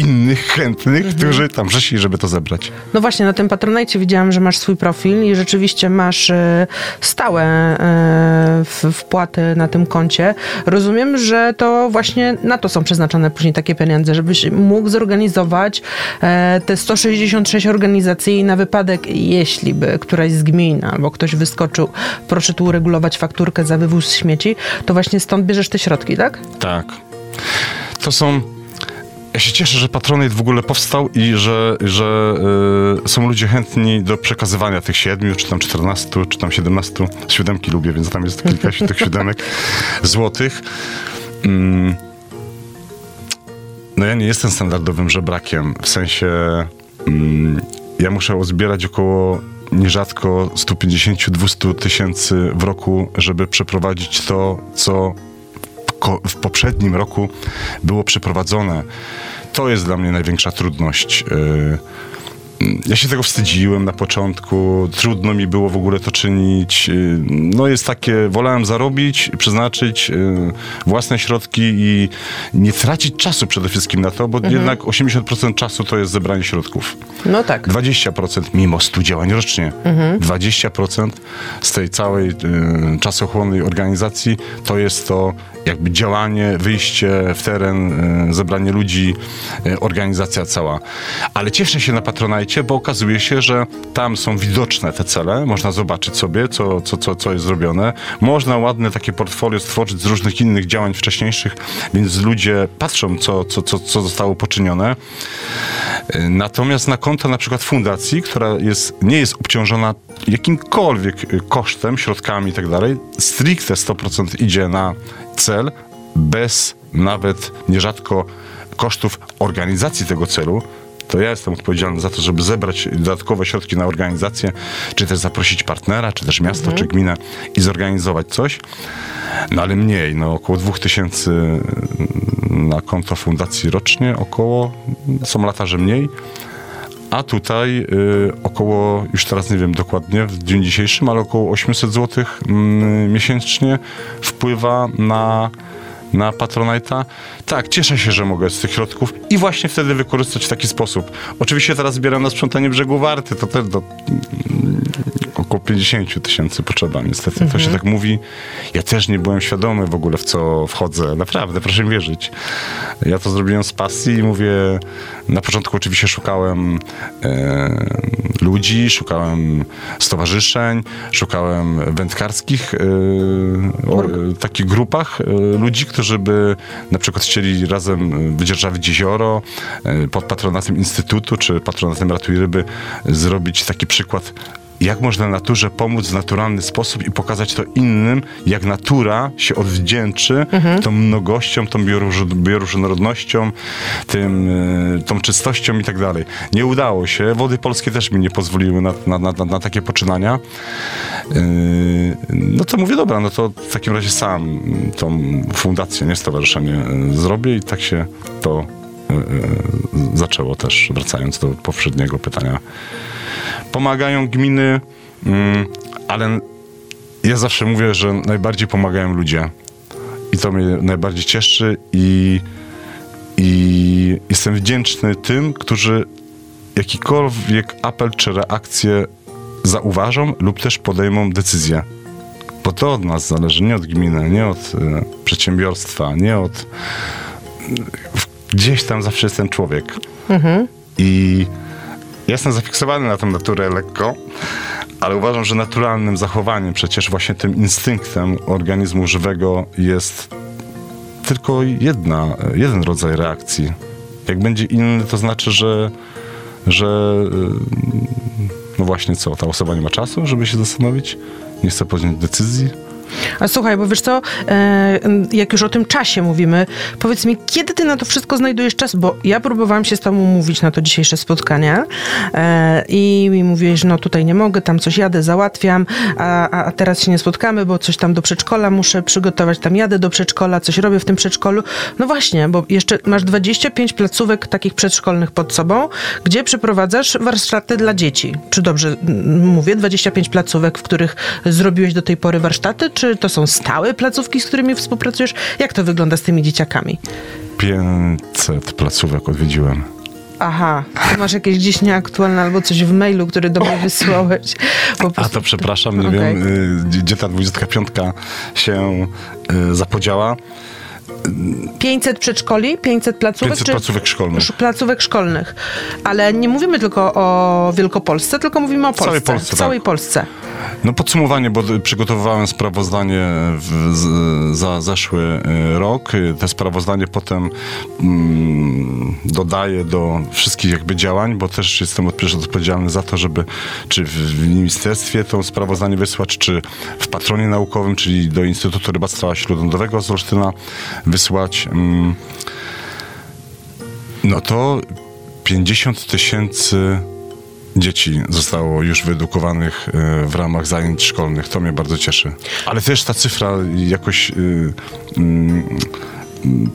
S3: innych chętnych, którzy tam przyszli, żeby to zebrać.
S2: No właśnie, na tym Patronite widziałam, że masz swój profil i rzeczywiście masz e, stałe e, wpłaty na tym koncie. Rozumiem, że to właśnie na to są przeznaczone później takie pieniądze, żebyś mógł zorganizować e, te 166 organizacji na wypadek, jeśli by któraś z gmin albo ktoś wyskoczył, proszę tu uregulować fakturkę za wywóz śmieci, to właśnie stąd bierzesz te środki, tak?
S3: Tak. To są. Ja się cieszę, że Patronate w ogóle powstał i że, że y, są ludzie chętni do przekazywania tych siedmiu, czy tam 14, czy tam 17. Siódemki lubię, więc tam jest kilka tych siódemek złotych. Mm. No ja nie jestem standardowym żebrakiem, w sensie mm, ja muszę uzbierać około nierzadko 150-200 tysięcy w roku, żeby przeprowadzić to, co w poprzednim roku było przeprowadzone. To jest dla mnie największa trudność. Yy, Ja się tego wstydziłem na początku, trudno mi było w ogóle to czynić. Yy, No jest takie, wolałem zarobić, przeznaczyć yy, własne środki i nie tracić czasu przede wszystkim na to, bo jednak 80% czasu to jest zebranie środków.
S2: No tak.
S3: 20% mimo 100 działań rocznie. 20% z tej całej y, czasochłonnej organizacji to jest to jakby działanie, wyjście w teren, y, zebranie ludzi, y, organizacja cała. Ale cieszę się na Patronajcie, bo okazuje się, że tam są widoczne te cele, można zobaczyć sobie, co, co, co, co jest zrobione. Można ładne takie portfolio stworzyć z różnych innych działań wcześniejszych, więc ludzie patrzą, co, co, co, co zostało poczynione. Natomiast na konto na przykład fundacji, która jest, nie jest obciążona jakimkolwiek kosztem, środkami i tak stricte 100% idzie na cel, bez nawet nierzadko kosztów organizacji tego celu, to ja jestem odpowiedzialny za to, żeby zebrać dodatkowe środki na organizację, czy też zaprosić partnera, czy też miasto, czy gminę i zorganizować coś. No ale mniej, no około 2000 na konto fundacji rocznie, około, są lata, że mniej. A tutaj y, około, już teraz nie wiem dokładnie w dniu dzisiejszym, ale około 800 zł mm, miesięcznie wpływa na, na Patronite'a. Tak, cieszę się, że mogę z tych środków i właśnie wtedy wykorzystać w taki sposób. Oczywiście teraz zbieram na sprzątanie brzegu Warty, to też do, około 50 tysięcy potrzeba niestety. To się tak mówi. Ja też nie byłem świadomy w ogóle w co wchodzę. Naprawdę, proszę mi wierzyć. Ja to zrobiłem z pasji i mówię, na początku oczywiście szukałem e, ludzi, szukałem stowarzyszeń, szukałem wędkarskich e, o, e, takich grupach e, ludzi, którzy by na przykład chcieli razem wydzierżawić jezioro e, pod patronatem Instytutu czy patronatem Ratuj Ryby zrobić taki przykład jak można naturze pomóc w naturalny sposób i pokazać to innym, jak natura się odwdzięczy tą mnogością, tą bioróż- bioróżnorodnością, tym, y, tą czystością i tak dalej. Nie udało się. Wody polskie też mi nie pozwoliły na, na, na, na takie poczynania. Yy, no to mówię, dobra, no to w takim razie sam tą fundację, nie stowarzyszenie y, zrobię i tak się to zaczęło też, wracając do poprzedniego pytania pomagają gminy, mm, ale ja zawsze mówię, że najbardziej pomagają ludzie. I to mnie najbardziej cieszy i, i jestem wdzięczny tym, którzy jakikolwiek apel czy reakcję zauważą lub też podejmą decyzję. Bo to od nas zależy, nie od gminy, nie od e, przedsiębiorstwa, nie od... Gdzieś tam zawsze jest ten człowiek. I Jestem zafiksowany na tą naturę lekko, ale uważam, że naturalnym zachowaniem, przecież właśnie tym instynktem organizmu żywego jest tylko jedna, jeden rodzaj reakcji. Jak będzie inny, to znaczy, że, że yy, no właśnie co, ta osoba nie ma czasu, żeby się zastanowić, nie chce podjąć decyzji.
S2: A słuchaj, bo wiesz co, e, jak już o tym czasie mówimy, powiedz mi, kiedy ty na to wszystko znajdujesz czas? Bo ja próbowałam się z tobą mówić na to dzisiejsze spotkanie e, i mi mówiłeś, no tutaj nie mogę, tam coś jadę, załatwiam, a, a teraz się nie spotkamy, bo coś tam do przedszkola muszę przygotować, tam jadę do przedszkola, coś robię w tym przedszkolu. No właśnie, bo jeszcze masz 25 placówek takich przedszkolnych pod sobą, gdzie przeprowadzasz warsztaty dla dzieci. Czy dobrze mówię? 25 placówek, w których zrobiłeś do tej pory warsztaty, czy to są stałe placówki, z którymi współpracujesz? Jak to wygląda z tymi dzieciakami?
S3: 500 placówek odwiedziłem.
S2: Aha, masz jakieś gdzieś nieaktualne albo coś w mailu, który do mnie wysłałeś. Po
S3: A
S2: prostu-
S3: to przepraszam, nie
S2: Okej.
S3: wiem, y, gdzie ta 25 się y, zapodziała.
S2: 500 przedszkoli, 500 placówek?
S3: 500
S2: czy
S3: placówek szkolnych.
S2: sz- Placówek szkolnych. Ale nie mówimy tylko o Wielkopolsce, tylko mówimy o Polsce.
S3: całej Polsce,
S2: W całej
S3: tak.
S2: Polsce.
S3: No podsumowanie, bo przygotowywałem sprawozdanie w, z, za zeszły y, rok. Te sprawozdanie potem mm, dodaję do wszystkich jakby działań, bo też jestem odpowiedzialny za to, żeby czy w, w ministerstwie to sprawozdanie wysłać, czy w patronie naukowym, czyli do Instytutu Rybactwa Śródlądowego z Olsztyna wysłać. Mm, no to 50 tysięcy dzieci zostało już wyedukowanych e, w ramach zajęć szkolnych. To mnie bardzo cieszy. Ale też ta cyfra jakoś y, mm,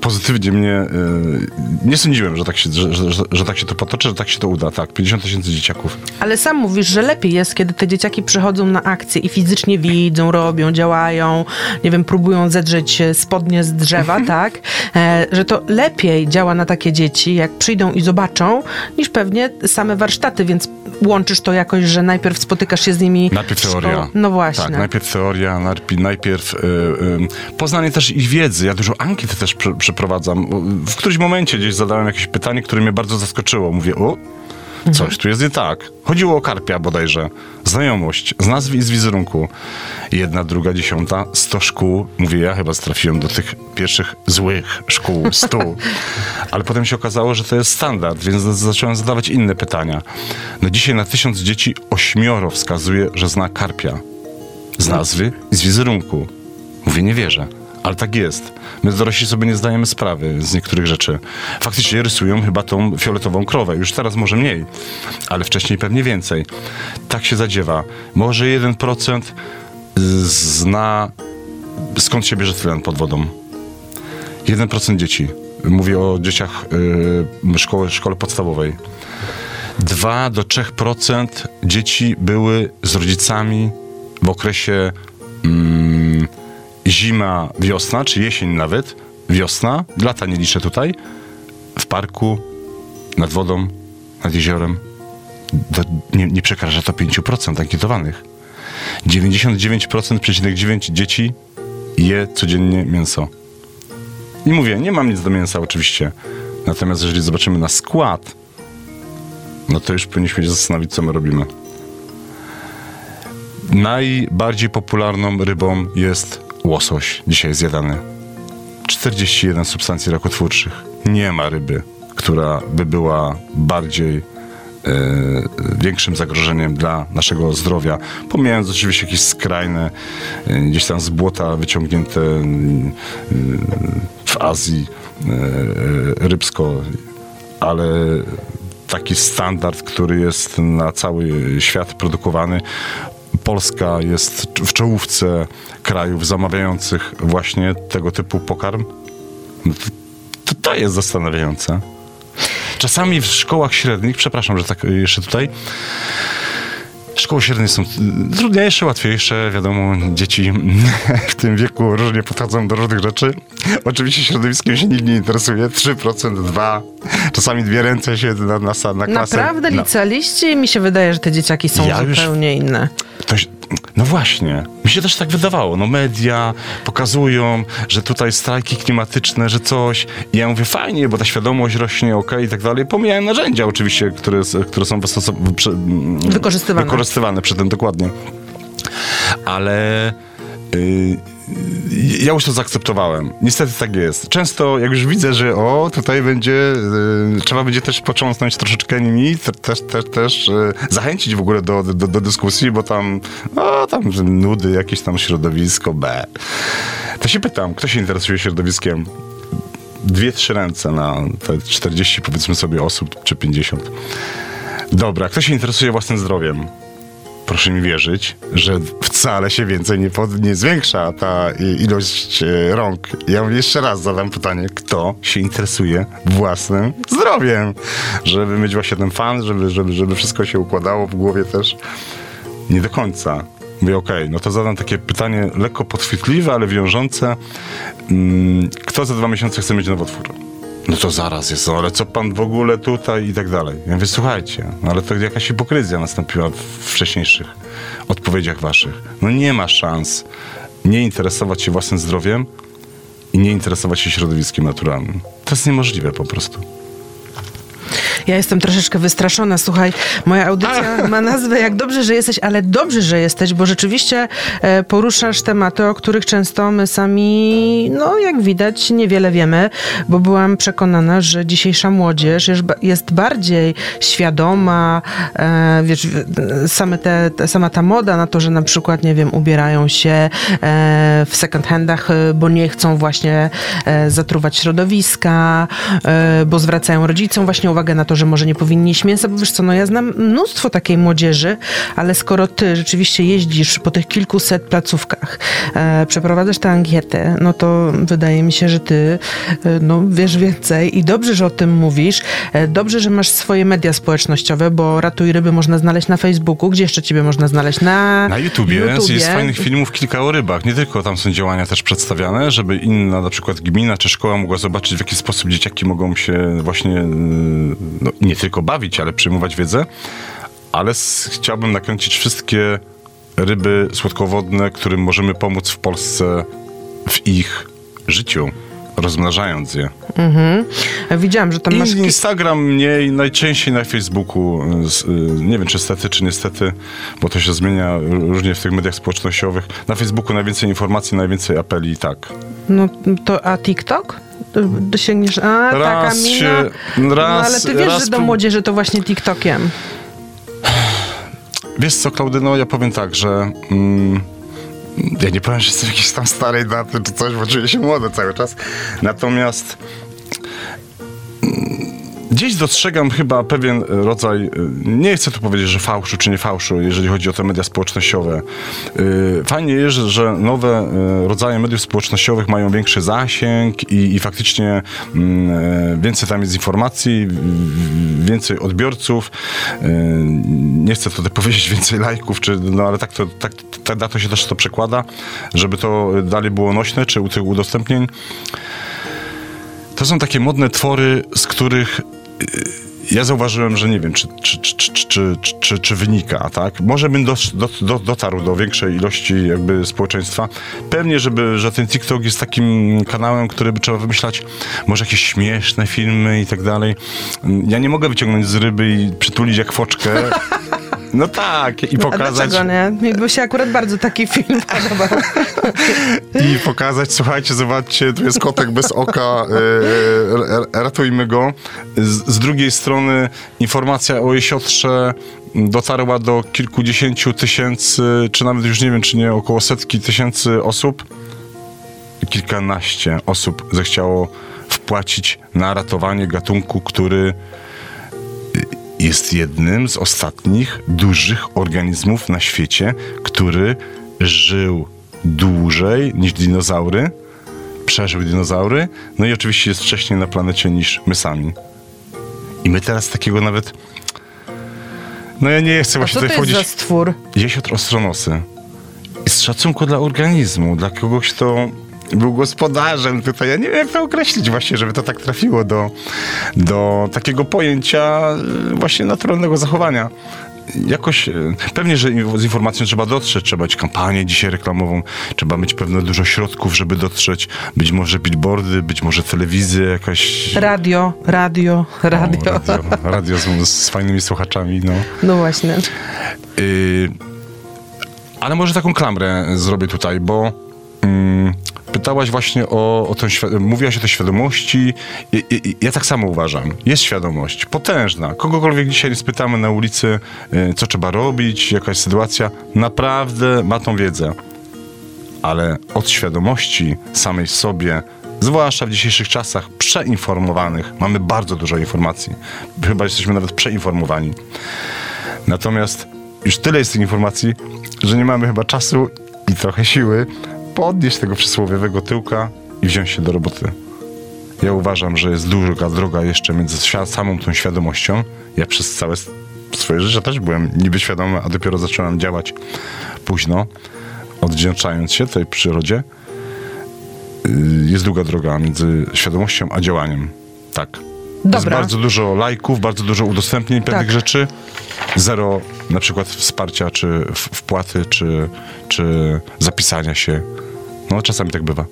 S3: pozytywnie mnie... y, nie sądziłem, że tak, się, że, że, że, tak się to potoczy, że tak się to uda. Tak, 50 tysięcy dzieciaków.
S2: Ale sam mówisz, że lepiej jest, kiedy te dzieciaki przychodzą na akcję i fizycznie widzą, robią, działają, nie wiem, próbują zedrzeć e, spodnie z drzewa, tak? E, że to lepiej działa na takie dzieci, jak przyjdą i zobaczą, niż pewnie same warsztaty, więc łączysz to jakoś, że najpierw spotykasz się z nimi.
S3: Najpierw teoria.
S2: No właśnie.
S3: Tak, najpierw teoria, najpierw, najpierw y, y, poznanie też ich wiedzy. Ja dużo ankiet też prze, przeprowadzam. W którymś momencie gdzieś zadałem jakieś pytanie, które mnie bardzo zaskoczyło. Mówię, o, coś tu jest nie tak. Chodziło o karpia bodajże. Znajomość z nazwy i z wizerunku. Jedna, druga, dziesiąta, sto szkół. Mówię, ja chyba trafiłem do tych pierwszych złych szkół, stu. Ale potem się okazało, że to jest standard, więc zacząłem zadawać inne pytania. No dzisiaj na tysiąc dzieci ośmioro wskazuje, że zna karpia. Z nazwy i z wizerunku. Mówię, nie wierzę. Ale tak jest. My dorośli sobie nie zdajemy sprawy z niektórych rzeczy. Faktycznie rysują chyba tą fioletową krowę. Już teraz może mniej, ale wcześniej pewnie więcej. Tak się zadziewa. Może 1% zna skąd się bierze tlen pod wodą. 1% dzieci. Mówię o dzieciach y, szkoły, szkole podstawowej. 2 do 3% dzieci były z rodzicami w okresie mm, zima, wiosna, czy jesień nawet, wiosna, lata nie liczę tutaj, w parku, nad wodą, nad jeziorem. Do, nie, nie przekracza to 5% ankietowanych. 99,9% dzieci je codziennie mięso. I mówię, nie mam nic do mięsa oczywiście. Natomiast jeżeli zobaczymy na skład, no to już powinniśmy się zastanowić, co my robimy. Najbardziej popularną rybą jest łosoś, dzisiaj zjadany. 41 substancji rakotwórczych. Nie ma ryby, która by była bardziej e, większym zagrożeniem dla naszego zdrowia. Pomijając oczywiście jakieś skrajne, e, gdzieś tam z błota wyciągnięte w Azji e, rybsko, ale taki standard, który jest na cały świat produkowany. Polska jest w czołówce krajów zamawiających właśnie tego typu pokarm. No to, to, to jest zastanawiające. Czasami w szkołach średnich, przepraszam, że tak jeszcze tutaj, Szkoły średnie są trudniejsze, łatwiejsze. Wiadomo, dzieci w tym wieku różnie podchodzą do różnych rzeczy. Oczywiście środowiskiem się nikt nie interesuje. 3%, 2%, czasami dwie ręce się na, na, na klasę.
S2: Naprawdę
S3: na...
S2: licealiście i mi się wydaje, że te dzieciaki są
S3: Ja już-
S2: zupełnie inne.
S3: To, no właśnie, mi się też tak wydawało. No media pokazują, że tutaj strajki klimatyczne, że coś. I ja mówię, fajnie, bo ta świadomość rośnie, okej i tak dalej. Pomijałem narzędzia oczywiście, które, które są mm,
S2: Wykorzystywane.
S3: wykorzystywane przy tym dokładnie. Ale y, ja już to zaakceptowałem. Niestety tak jest. Często jak już widzę, że o, tutaj będzie, y, trzeba będzie też począsnąć troszeczkę nimi, te, też, też, też y, zachęcić w ogóle do, do, do dyskusji, bo tam, o, tam nudy, jakieś tam środowisko, B. To się pytam, kto się interesuje środowiskiem? Dwie, trzy ręce na te 40 powiedzmy sobie osób, czy 50. Dobra, kto się interesuje własnym zdrowiem? Proszę mi wierzyć, że wcale się więcej nie, pod, nie zwiększa ta i- ilość e, rąk. Ja jeszcze raz zadam pytanie, kto się interesuje własnym zdrowiem? Żeby mieć właśnie ten fan, żeby, żeby, żeby wszystko się układało w głowie też. Nie do końca. Mówię, okej, no to zadam takie pytanie lekko podchwytliwe, ale wiążące. Mm, Kto za dwa miesiące chce mieć nowotwór? No to zaraz jest, no ale co pan w ogóle tutaj i tak dalej. Ja mówię, słuchajcie, no ale to jakaś hipokryzja nastąpiła w wcześniejszych odpowiedziach waszych. No nie ma szans nie interesować się własnym zdrowiem i nie interesować się środowiskiem naturalnym. To jest niemożliwe po prostu.
S2: Ja jestem troszeczkę wystraszona. Słuchaj, moja audycja ma nazwę Jak dobrze, że jesteś, ale dobrze, że jesteś, bo rzeczywiście e, poruszasz tematy, o których często my sami, no jak widać, niewiele wiemy, bo byłam przekonana, że dzisiejsza młodzież jest, ba- jest bardziej świadoma, e, wiesz, same te, sama ta moda na to, że na przykład, nie wiem, ubierają się e, w second handach, bo nie chcą właśnie zatruwać środowiska, bo zwracają rodzicom właśnie uwagę na to, że może nie powinni jeść mięsa, bo wiesz co, no ja znam mnóstwo takiej młodzieży, ale skoro ty rzeczywiście jeździsz po tych kilkuset placówkach, e, przeprowadzasz tę ankietę, no to wydaje mi się, że ty e, no, wiesz więcej i dobrze, że o tym mówisz. E, dobrze, że masz swoje media społecznościowe, bo Ratuj Ryby można znaleźć na Facebooku. Gdzie jeszcze ciebie można znaleźć? Na,
S3: Na YouTubie, jest fajnych filmów kilka o rybach. Nie tylko tam są działania też przedstawiane, żeby inna na przykład gmina czy szkoła mogła zobaczyć, w jaki sposób dzieciaki mogą się właśnie yy, no, nie tylko bawić, ale przyjmować wiedzę. Ale chciałbym nakręcić wszystkie ryby słodkowodne, którym możemy pomóc w Polsce w ich życiu, rozmnażając je.
S2: Widziałam, że tam masz...
S3: I Instagram mniej, najczęściej na Facebooku. y, Nie wiem, czy stety, czy niestety, bo to się zmienia różnie w tych mediach społecznościowych. Na Facebooku najwięcej informacji, najwięcej apeli i tak.
S2: No to, a TikTok? Dosięgniesz, a taka
S3: Raz
S2: mina.
S3: się-
S2: no
S3: raz-
S2: ale ty wiesz, że do młodzieży to właśnie TikTokiem.
S3: Wiesz co, Klaudyno, ja powiem tak, że... Mm, ja nie powiem, że jestem jakiś tam starej daty czy coś, bo czuję się młody cały czas. Natomiast gdzieś dostrzegam chyba pewien rodzaj, y, nie chcę tu powiedzieć, że fałszu czy nie fałszu, jeżeli chodzi o te media społecznościowe. Y, Fajnie jest, że- nowe rodzaje mediów społecznościowych mają większy zasięg i, i faktycznie mm, e, więcej tam jest informacji, więcej odbiorców. Nie chcę tutaj powiedzieć więcej lajków, czy, no ale tak, to, tak, tak na to się też to przekłada, żeby to dalej było nośne, czy u tych udostępnień. To są takie modne twory, z których y, ja zauważyłem, że nie wiem, czy, czy, czy, czy, czy, wynika, tak? Może bym dotarł do większej ilości jakby społeczeństwa. Pewnie, żeby, że ten TikTok jest takim kanałem, który by trzeba wymyślać może jakieś śmieszne filmy i tak dalej. Ja nie mogę wyciągnąć z ryby i przytulić jak foczkę. No tak, i
S2: A
S3: pokazać.
S2: dlaczego nie? By się akurat bardzo taki film podobał.
S3: I pokazać, słuchajcie, zobaczcie, tu jest kotek bez oka, e, e, ratujmy go. Z, z drugiej strony informacja o jesiotrze dotarła do kilkudziesięciu tysięcy, czy nawet już nie wiem, czy nie, około setki tysięcy osób. Kilkanaście osób zechciało wpłacić na ratowanie gatunku, który jest jednym z ostatnich dużych organizmów na świecie, który żył dłużej niż dinozaury, przeżył dinozaury, no i oczywiście jest wcześniej na planecie niż my sami. I my teraz takiego nawet. No ja nie chcę
S2: A
S3: właśnie
S2: co to
S3: tutaj
S2: jest za
S3: wchodzić.
S2: stwór?
S3: Ostronosy. I z szacunku dla organizmu, dla kogoś, kto był gospodarzem tutaj. Ja nie wiem, jak to określić właśnie, żeby to tak trafiło do, do takiego pojęcia y, właśnie naturalnego zachowania. Jakoś, y, pewnie, że z informacją trzeba dotrzeć, trzeba mieć kampanię dzisiaj reklamową, trzeba mieć pewne dużo środków, żeby dotrzeć, być może billboardy, być może telewizja jakaś...
S2: Radio, radio, radio.
S3: O, radio, radio z, z fajnymi słuchaczami, no.
S2: No właśnie.
S3: Yy, ale może taką klamrę zrobię tutaj, bo mm, pytałaś właśnie o, o świa- mówiłaś o tej świadomości. I, i, ja tak samo uważam. Jest świadomość, potężna. Kogokolwiek dzisiaj spytamy na ulicy, yy, co trzeba robić, jakaś sytuacja, naprawdę ma tą wiedzę. Ale od świadomości samej sobie, zwłaszcza w dzisiejszych czasach przeinformowanych, mamy bardzo dużo informacji. Chyba jesteśmy nawet przeinformowani. Natomiast już tyle jest tych informacji, że nie mamy chyba czasu i trochę siły podnieść tego przysłowiowego tyłka i wziąć się do roboty. Ja uważam, że jest długa droga jeszcze między samą tą świadomością. Ja przez całe swoje życie też byłem niby świadomy, a dopiero zacząłem działać późno, odwdzięczając się tej przyrodzie. Yy, Jest długa droga między świadomością a działaniem. Tak. Jest
S2: Dobra.
S3: bardzo dużo lajków, bardzo dużo udostępnień pewnych
S2: Tak.
S3: rzeczy. Zero na przykład wsparcia, czy wpłaty, czy, czy zapisania się. No czasami tak bywa.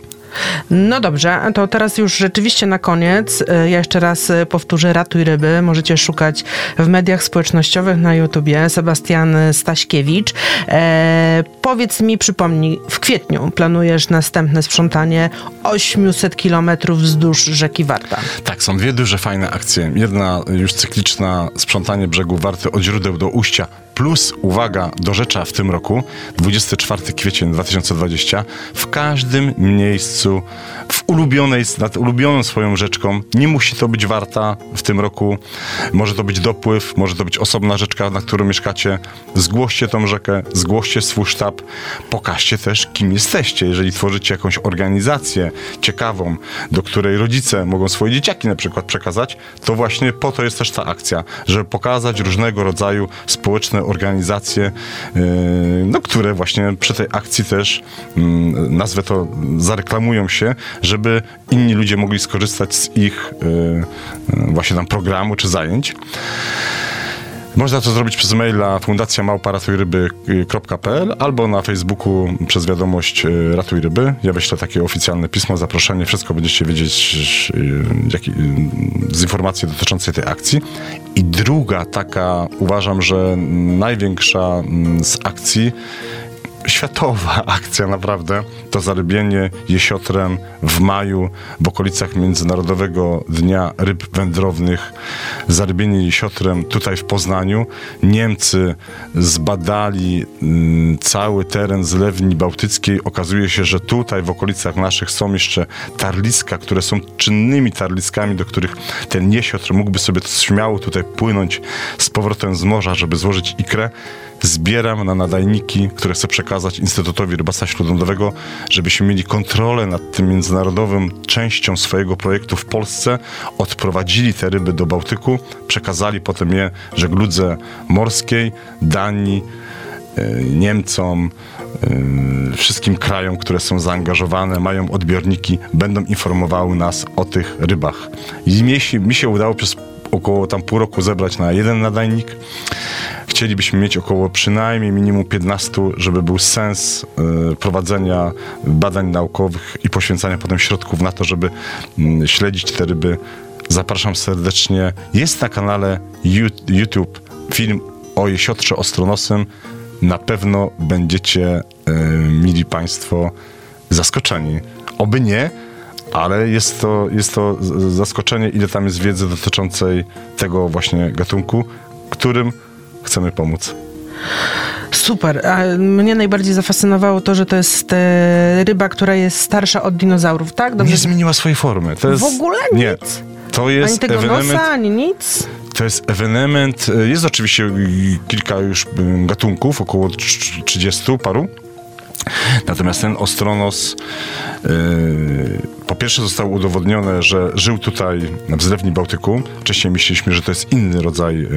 S2: No dobrze, to teraz już rzeczywiście na koniec. y, Ja jeszcze raz y, powtórzę Ratuj Ryby. Możecie szukać w mediach społecznościowych na YouTubie. Sebastian Staśkiewicz. E, powiedz mi, przypomnij, w kwietniu planujesz następne sprzątanie 800 kilometrów wzdłuż rzeki Warta.
S3: Tak, są dwie duże fajne akcje. Jedna już cykliczna, sprzątanie brzegu Warty od źródeł do ujścia, plus, uwaga, do rzecza w tym roku, 24 kwiecień 2020, w każdym miejscu, w ulubionej, nad ulubioną swoją rzeczką, nie musi to być Warta w tym roku, może to być dopływ, może to być osobna rzeczka, na którą mieszkacie, zgłoście tą rzekę, zgłoście swój sztab, pokażcie też, kim jesteście. Jeżeli tworzycie jakąś organizację ciekawą, do której rodzice mogą swoje dzieciaki na przykład przekazać, to właśnie po to jest też ta akcja, żeby pokazać różnego rodzaju społeczne organizacje, yy, no, które właśnie przy tej akcji też, mm, nazwę to, zareklamują się, żeby inni ludzie mogli skorzystać z ich yy, yy, właśnie tam programu czy zajęć. Można to zrobić przez maila fundacja małparatujryby.pl albo na Facebooku przez wiadomość y, Ratuj Ryby. Ja wyślę takie oficjalne pismo, zaproszenie, wszystko będziecie wiedzieć y, jak, y, z informacji dotyczącej tej akcji. I druga taka, uważam, że największa mm, z akcji światowa akcja naprawdę. To zarybienie jesiotrem w maju w okolicach Międzynarodowego Dnia Ryb Wędrownych. Zarybienie jesiotrem tutaj w Poznaniu. Niemcy zbadali mm, cały teren zlewni bałtyckiej. Okazuje się, że tutaj w okolicach naszych są jeszcze tarliska, które są czynnymi tarliskami, do których ten jesiotr mógłby sobie śmiało tutaj płynąć z powrotem z morza, żeby złożyć ikrę zbieram na nadajniki, które chcę przekazać Instytutowi Rybactwa Śródlądowego, żebyśmy mieli kontrolę nad tym międzynarodowym częścią swojego projektu w Polsce, odprowadzili te ryby do Bałtyku, przekazali potem je żegludze morskiej, Danii, e, Niemcom, e, wszystkim krajom, które są zaangażowane, mają odbiorniki, będą informowały nas o tych rybach. I mi się, mi się udało przez około tam pół roku zebrać na jeden nadajnik. Chcielibyśmy mieć około przynajmniej minimum 15, żeby był sens y, prowadzenia badań naukowych i poświęcania potem środków na to, żeby mm, śledzić te ryby. Zapraszam serdecznie. Jest na kanale YouTube film o jesiotrze ostronosym. Na pewno będziecie y, mieli Państwo zaskoczeni. Oby nie, ale jest to, jest to zaskoczenie, ile tam jest wiedzy dotyczącej tego właśnie gatunku, którym chcemy pomóc.
S2: Super. A mnie najbardziej zafascynowało to, że to jest e, ryba, która jest starsza od dinozaurów, tak? Dobrze.
S3: Nie zmieniła swojej formy. To jest,
S2: W ogóle
S3: Nie.
S2: nic?
S3: To
S2: Ani
S3: jest
S2: tego
S3: ewenement,
S2: nosa, ani nic?
S3: to jest ewenement, e, jest oczywiście kilka już y, gatunków, około trz- 30 paru. Natomiast ten ostronos y, po pierwsze zostało udowodnione, że żył tutaj w zlewni Bałtyku. Wcześniej myśleliśmy, że to jest inny rodzaj y,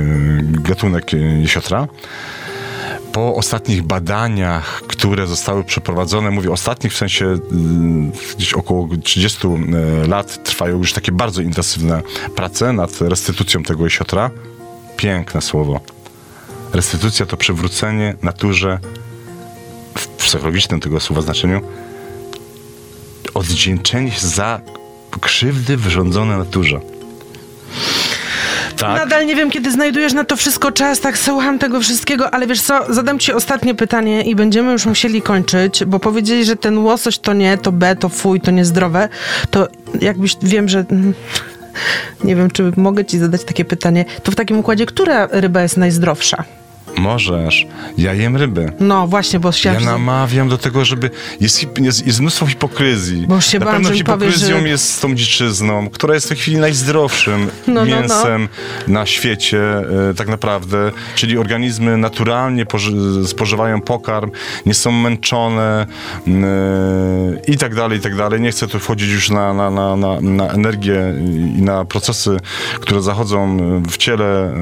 S3: gatunek jesiotra. Po ostatnich badaniach, które zostały przeprowadzone, mówię ostatnich w sensie y, gdzieś około 30 y, lat trwają już takie bardzo intensywne prace nad restytucją tego jesiotra. Piękne słowo. Restytucja to przywrócenie naturze psychologicznym tego słowa znaczeniu oddzięczenie się za krzywdy wyrządzone naturze. Tak.
S2: Nadal nie wiem, kiedy znajdujesz na to wszystko czas, tak słucham tego wszystkiego, ale wiesz co, zadam ci ostatnie pytanie i będziemy już musieli kończyć, bo powiedzieli, że ten łosoś to nie, to B, to fuj, to niezdrowe, to jakbyś, wiem, że... mm, Nie wiem, czy mogę ci zadać takie pytanie. To w takim układzie, która ryba jest najzdrowsza?
S3: Możesz. Ja jem ryby.
S2: No właśnie, bo
S3: Ja
S2: chciałam...
S3: namawiam do tego, żeby. Jest, jest, jest mnóstwo hipokryzji.
S2: Bo się
S3: Na pewno
S2: powiesz,
S3: hipokryzją
S2: że-
S3: jest z tą dziczyzną, która jest w tej chwili najzdrowszym
S2: No, no, no.
S3: mięsem na świecie, e, tak naprawdę. Czyli organizmy naturalnie poży- spożywają pokarm, nie są męczone e, i tak dalej, i tak dalej. Nie chcę tu wchodzić już na, na, na, na, na energię i na procesy, które zachodzą w ciele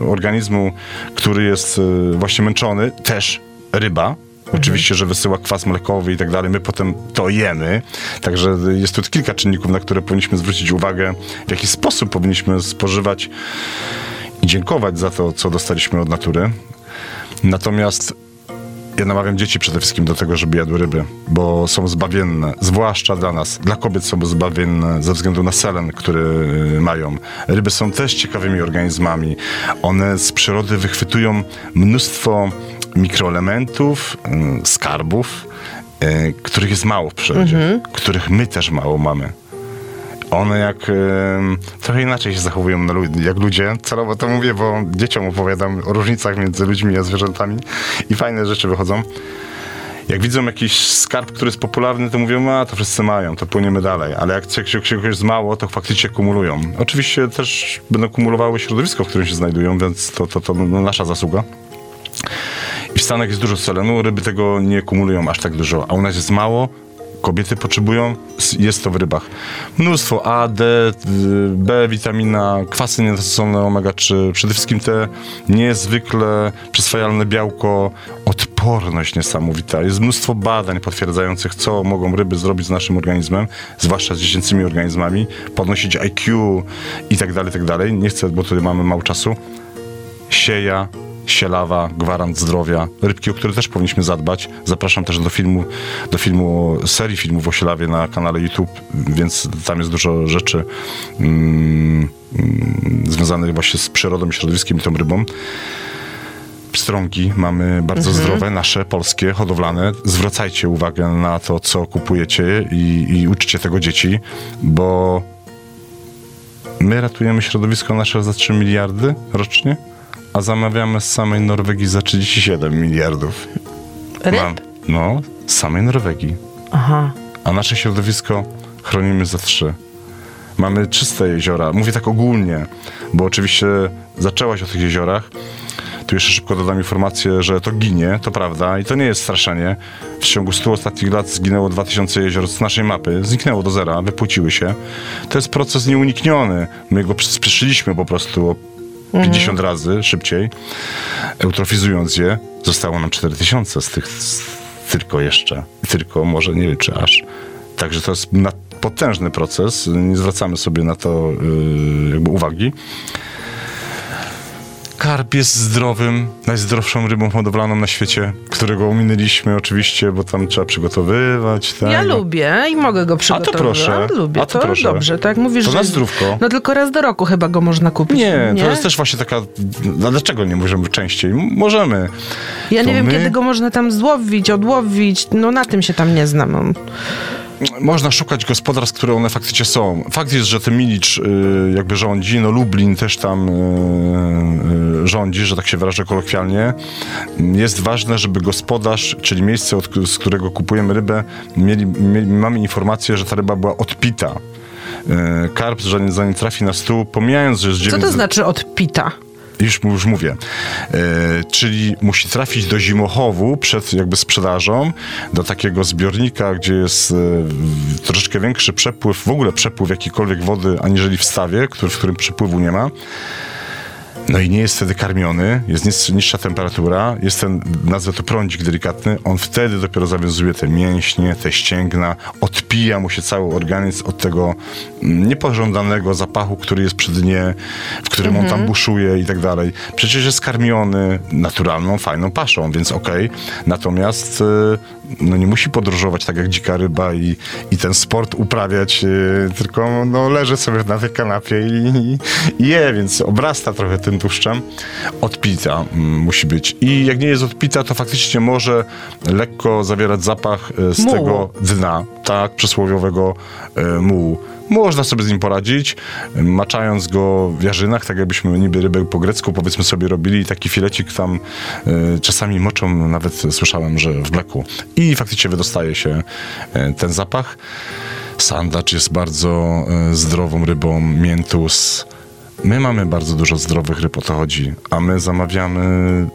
S3: e, organizmu, który jest e, właśnie męczony. Też ryba. Oczywiście, że wysyła kwas mlekowy i tak dalej. My potem to jemy. Także jest tu kilka czynników, na które powinniśmy zwrócić uwagę, w jaki sposób powinniśmy spożywać i dziękować za to, co dostaliśmy od natury. Natomiast ja namawiam dzieci przede wszystkim do tego, żeby jadły ryby, bo są zbawienne, zwłaszcza dla nas. Dla kobiet są zbawienne ze względu na selen, który y, mają. Ryby są też ciekawymi organizmami. One z przyrody wychwytują mnóstwo mikroelementów, y, skarbów, y, których jest mało w przyrodzie, których my też mało mamy. One jak trochę inaczej się zachowują na lud- jak ludzie. Celowo to mówię, bo dzieciom opowiadam o różnicach między ludźmi a zwierzętami i fajne rzeczy wychodzą. Jak widzą jakiś skarb, który jest popularny, to mówią, a to wszyscy mają, to płyniemy dalej. Ale jak czegoś jest mało, to faktycznie kumulują. Oczywiście też będą kumulowały środowisko, w którym się znajdują, więc to, to, to nasza zasługa. I w Stanach jest dużo selenu, ryby tego nie kumulują aż tak dużo, a u nas jest mało. Kobiety potrzebują, jest to w rybach. Mnóstwo A, D, B, witamina, kwasy nienasycone omega-3, przede wszystkim te niezwykle przyswajalne białko, odporność niesamowita. Jest mnóstwo badań potwierdzających, co mogą ryby zrobić z naszym organizmem, zwłaszcza z dziecięcymi organizmami, podnosić IQ i tak dalej, tak dalej. Nie chcę, bo tutaj mamy mało czasu sieja, sielawa, gwarant zdrowia, rybki, o które też powinniśmy zadbać. Zapraszam też do filmu, do filmu, serii filmów o sielawie na kanale YouTube, więc tam jest dużo rzeczy mm, mm, związanych właśnie z przyrodą i środowiskiem i tą rybą. Pstrągi mamy bardzo zdrowe, nasze, polskie, hodowlane. Zwracajcie uwagę na to, co kupujecie i, i uczcie tego dzieci, bo My ratujemy środowisko nasze za 3 miliardy rocznie, a zamawiamy z samej Norwegii za 37 miliardów.
S2: Ryb?
S3: Mam- No, z samej Norwegii.
S2: Aha.
S3: A nasze środowisko chronimy za 3. Mamy czyste jeziora. Mówię tak ogólnie, bo oczywiście zaczęłaś o tych jeziorach. Tu jeszcze szybko dodam informację, że to ginie, to prawda, i to nie jest straszenie. W ciągu 100 ostatnich lat zginęło 2000 jezior z naszej mapy, zniknęło do zera, wypłuciły się. To jest proces nieunikniony. My go przyspieszyliśmy po prostu o 50 razy szybciej, eutrofizując je. Zostało nam 4000 z tych z, tylko jeszcze. Tylko, może nie wiem, czy aż. Także to jest potężny proces, nie zwracamy sobie na to yy, jakby uwagi. Karp jest zdrowym, najzdrowszą rybą hodowlaną na świecie, którego ominęliśmy oczywiście, bo tam trzeba przygotowywać. Tak?
S2: Ja lubię i mogę go przygotować.
S3: proszę.
S2: Lubię,
S3: A to
S2: to,
S3: proszę.
S2: dobrze, tak mówisz,
S3: To
S2: że...
S3: na zdrówko.
S2: No tylko raz do roku chyba go można kupić.
S3: Nie, to jest też właśnie taka. No dlaczego nie możemy częściej? Możemy.
S2: Ja nie
S3: to
S2: wiem,
S3: my-
S2: kiedy go można tam złowić, odłowić, no na tym się tam nie znam.
S3: Można szukać gospodarstw, które one faktycznie są. Fakt jest, że ten Milicz y, jakby rządzi, no Lublin też tam y, y, rządzi, że tak się wyrażę kolokwialnie. Jest ważne, żeby gospodarz, czyli miejsce, od, z którego kupujemy rybę, mieli, mieli, mamy informację, że ta ryba była odpita. Karp, zanim, zanim trafi na stół, pomijając, że jest
S2: Co to
S3: 900
S2: znaczy odpita?
S3: Już, już mówię. E, czyli musi trafić do zimochowu przed jakby sprzedażą, do takiego zbiornika, gdzie jest w- troszeczkę większy przepływ, w ogóle przepływ jakiejkolwiek wody, aniżeli w stawie, który, w którym przepływu nie ma. No i nie jest wtedy karmiony, jest niższa temperatura, jest ten, nazwę to prądzik delikatny, on wtedy dopiero zawiązuje te mięśnie, te ścięgna, odpija mu się cały organizm od tego mm, niepożądanego zapachu, który jest przy dnie, w którym on tam buszuje i tak dalej. Przecież jest karmiony naturalną, fajną paszą, więc okej. Natomiast y, no nie musi podróżować tak jak dzika ryba i, i ten sport uprawiać, y, tylko no, leży sobie na tej kanapie i, i je, więc obrasta trochę tym tłuszczem. Odpita mm, musi być. I jak nie jest odpita, to faktycznie może lekko zawierać zapach y, z
S2: Mułu.
S3: tego dna, tak, przysłowiowego y, mułu. Można sobie z nim poradzić, maczając go w jarzynach, tak jakbyśmy niby rybę po grecku powiedzmy sobie robili, taki filecik tam y, czasami moczą, nawet słyszałem, że w mleku. I faktycznie wydostaje się y, ten zapach. Sandacz jest bardzo y, zdrową rybą, miętus. My mamy bardzo dużo zdrowych ryb, o to chodzi, a my zamawiamy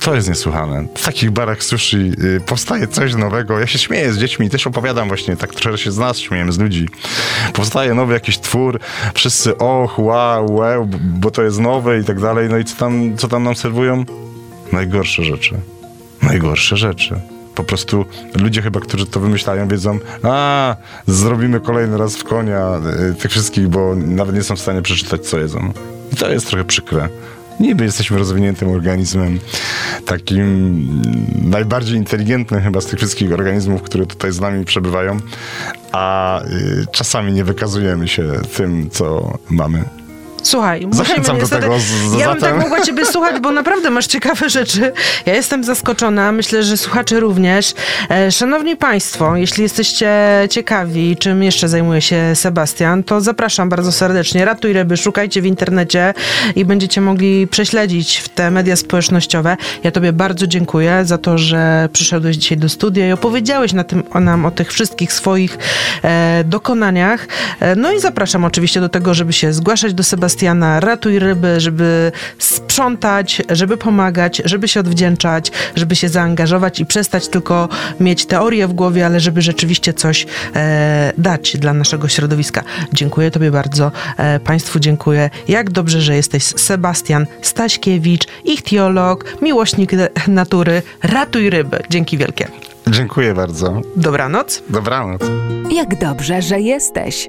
S3: to jest niesłychane. W takich barach sushi y, powstaje coś nowego. Ja się śmieję z dziećmi, też opowiadam właśnie, tak trochę się z nas śmiejemy, z ludzi. Powstaje nowy jakiś twór, wszyscy och, wow, wow, bo to jest nowe i tak dalej. No i co tam, co tam nam serwują? Najgorsze rzeczy. Najgorsze rzeczy. Po prostu ludzie chyba, którzy to wymyślają, wiedzą, a zrobimy kolejny raz w konia y, tych wszystkich, bo nawet nie są w stanie przeczytać, co jedzą. I to jest trochę przykre. Niby jesteśmy rozwiniętym organizmem, takim najbardziej inteligentnym chyba z tych wszystkich organizmów, które tutaj z nami przebywają, a y, czasami nie wykazujemy się tym, co mamy.
S2: Słuchaj, musimy
S3: Zachęcam do
S2: niestety...
S3: tego, z-
S2: Ja bym tak mogła ciebie słuchać, bo naprawdę masz ciekawe rzeczy. Ja jestem zaskoczona, myślę, że słuchacze również. E, szanowni Państwo, jeśli jesteście ciekawi, czym jeszcze zajmuje się Sebastian, to zapraszam bardzo serdecznie. Ratuj ryby, szukajcie w internecie i będziecie mogli prześledzić w te media społecznościowe. Ja tobie bardzo dziękuję za to, że przyszedłeś dzisiaj do studia i opowiedziałeś na tym, o nam o tych wszystkich swoich e, dokonaniach. E, no i zapraszam oczywiście do tego, żeby się zgłaszać do Sebastiana, ratuj ryby, żeby sprzątać, żeby pomagać, żeby się odwdzięczać, żeby się zaangażować i przestać tylko mieć teorię w głowie, ale żeby rzeczywiście coś e, dać dla naszego środowiska. Dziękuję Tobie bardzo. E, państwu dziękuję. Jak dobrze, że jesteś Sebastian Staśkiewicz, ichtiolog, miłośnik natury. Ratuj ryby. Dzięki wielkie.
S3: Dziękuję bardzo.
S2: Dobranoc.
S3: Dobranoc.
S1: Jak dobrze, że jesteś.